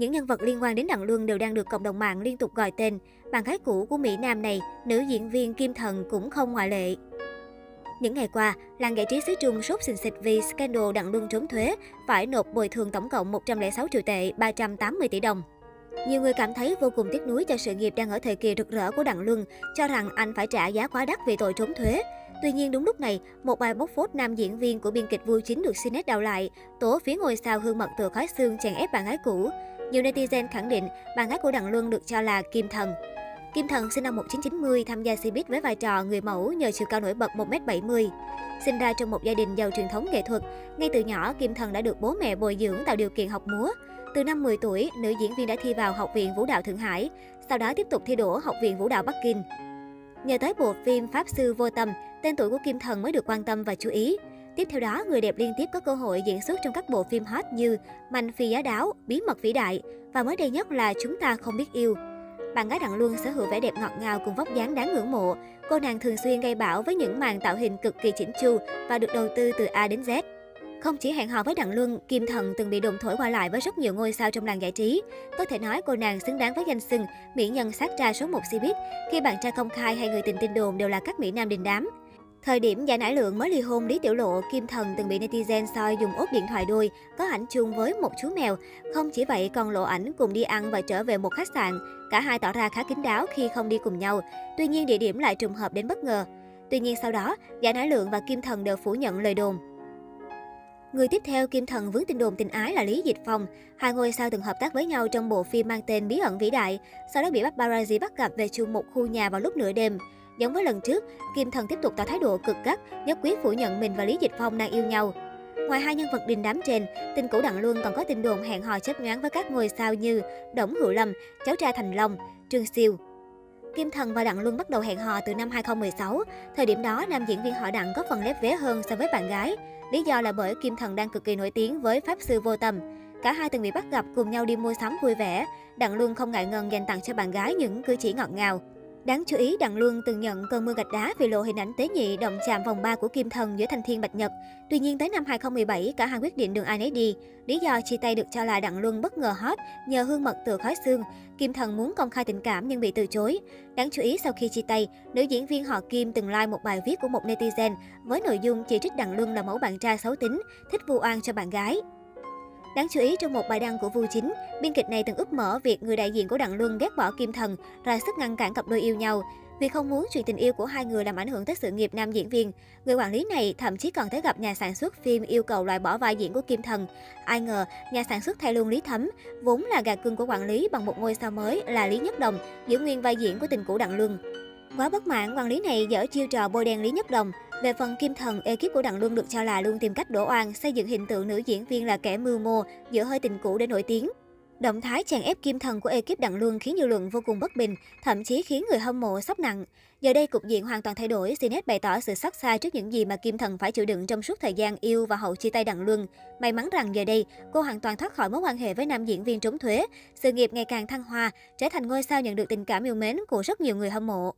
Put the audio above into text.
Những nhân vật liên quan đến Đặng Luân đều đang được cộng đồng mạng liên tục gọi tên. Bạn gái cũ của Mỹ Nam này, nữ diễn viên Kim Thần cũng không ngoại lệ. Những ngày qua, làng giải trí xứ Trung sốt xình xịch vì scandal Đặng Luân trốn thuế, phải nộp bồi thường tổng cộng 106 triệu tệ, 380 tỷ đồng. Nhiều người cảm thấy vô cùng tiếc nuối cho sự nghiệp đang ở thời kỳ rực rỡ của Đặng Luân, cho rằng anh phải trả giá quá đắt vì tội trốn thuế. Tuy nhiên đúng lúc này, một bài bóc phốt nam diễn viên của biên kịch Vui Chính được Sinet đào lại, tố phía ngôi sao hương mật từ khói xương chèn ép bạn gái cũ. Nhiều netizen khẳng định bạn gái của Đặng Luân được cho là Kim Thần. Kim Thần sinh năm 1990 tham gia Cbiz với vai trò người mẫu nhờ chiều cao nổi bật 1m70. Sinh ra trong một gia đình giàu truyền thống nghệ thuật, ngay từ nhỏ Kim Thần đã được bố mẹ bồi dưỡng tạo điều kiện học múa. Từ năm 10 tuổi, nữ diễn viên đã thi vào Học viện Vũ đạo Thượng Hải, sau đó tiếp tục thi đỗ Học viện Vũ đạo Bắc Kinh. Nhờ tới bộ phim Pháp sư vô tâm, tên tuổi của Kim Thần mới được quan tâm và chú ý. Tiếp theo đó, người đẹp liên tiếp có cơ hội diễn xuất trong các bộ phim hot như Mạnh phi giá đáo, Bí mật vĩ đại và mới đây nhất là Chúng ta không biết yêu. Bạn gái Đặng Luân sở hữu vẻ đẹp ngọt ngào cùng vóc dáng đáng ngưỡng mộ. Cô nàng thường xuyên gây bão với những màn tạo hình cực kỳ chỉnh chu và được đầu tư từ A đến Z. Không chỉ hẹn hò với Đặng Luân, Kim Thần từng bị đồn thổi qua lại với rất nhiều ngôi sao trong làng giải trí. Có thể nói cô nàng xứng đáng với danh xưng mỹ nhân sát ra số 1 Cbiz khi bạn trai công khai hay người tình tin đồn đều là các mỹ nam đình đám. Thời điểm giải nải lượng mới ly hôn Lý Tiểu Lộ, Kim Thần từng bị netizen soi dùng ốp điện thoại đôi, có ảnh chung với một chú mèo. Không chỉ vậy, còn lộ ảnh cùng đi ăn và trở về một khách sạn. Cả hai tỏ ra khá kín đáo khi không đi cùng nhau. Tuy nhiên địa điểm lại trùng hợp đến bất ngờ. Tuy nhiên sau đó, giải nải lượng và Kim Thần đều phủ nhận lời đồn. Người tiếp theo Kim Thần vướng tin đồn tình ái là Lý Dịch Phong. Hai ngôi sao từng hợp tác với nhau trong bộ phim mang tên Bí ẩn vĩ đại, sau đó bị paparazzi bắt gặp về chung một khu nhà vào lúc nửa đêm. Giống với lần trước, Kim Thần tiếp tục tỏ thái độ cực gắt, nhất quyết phủ nhận mình và Lý Dịch Phong đang yêu nhau. Ngoài hai nhân vật đình đám trên, tình cũ Đặng Luân còn có tin đồn hẹn hò chấp nhoáng với các ngôi sao như Đổng Hữu Lâm, cháu trai Thành Long, Trương Siêu. Kim Thần và Đặng Luân bắt đầu hẹn hò từ năm 2016. Thời điểm đó, nam diễn viên họ Đặng có phần lép vế hơn so với bạn gái. Lý do là bởi Kim Thần đang cực kỳ nổi tiếng với Pháp Sư Vô Tâm. Cả hai từng bị bắt gặp cùng nhau đi mua sắm vui vẻ. Đặng Luân không ngại ngần dành tặng cho bạn gái những cử chỉ ngọt ngào. Đáng chú ý, Đặng Luân từng nhận cơn mưa gạch đá vì lộ hình ảnh tế nhị động chạm vòng 3 của Kim Thần giữa Thanh Thiên Bạch Nhật. Tuy nhiên tới năm 2017, cả hai quyết định đường ai nấy đi. Lý do chia tay được cho là Đặng Luân bất ngờ hot nhờ hương mật từ khói xương. Kim Thần muốn công khai tình cảm nhưng bị từ chối. Đáng chú ý sau khi chia tay, nữ diễn viên họ Kim từng like một bài viết của một netizen với nội dung chỉ trích Đặng Luân là mẫu bạn trai xấu tính, thích vu oan cho bạn gái. Đáng chú ý trong một bài đăng của Vu Chính, biên kịch này từng úp mở việc người đại diện của Đặng Luân ghét bỏ Kim Thần, ra sức ngăn cản cặp đôi yêu nhau. Vì không muốn chuyện tình yêu của hai người làm ảnh hưởng tới sự nghiệp nam diễn viên, người quản lý này thậm chí còn tới gặp nhà sản xuất phim yêu cầu loại bỏ vai diễn của Kim Thần. Ai ngờ, nhà sản xuất thay luôn Lý Thấm, vốn là gà cưng của quản lý bằng một ngôi sao mới là Lý Nhất Đồng, giữ nguyên vai diễn của tình cũ Đặng Luân. Quá bất mãn, quản lý này dở chiêu trò bôi đen Lý Nhất Đồng. Về phần Kim Thần, ekip của Đặng Luân được cho là luôn tìm cách đổ oan, xây dựng hình tượng nữ diễn viên là kẻ mưu mô, giữa hơi tình cũ để nổi tiếng. Động thái chèn ép Kim Thần của ekip Đặng Luân khiến dư luận vô cùng bất bình, thậm chí khiến người hâm mộ sốc nặng. Giờ đây cục diện hoàn toàn thay đổi, Sinet bày tỏ sự xót xa trước những gì mà Kim Thần phải chịu đựng trong suốt thời gian yêu và hậu chia tay Đặng Luân. May mắn rằng giờ đây, cô hoàn toàn thoát khỏi mối quan hệ với nam diễn viên trốn thuế, sự nghiệp ngày càng thăng hoa, trở thành ngôi sao nhận được tình cảm yêu mến của rất nhiều người hâm mộ.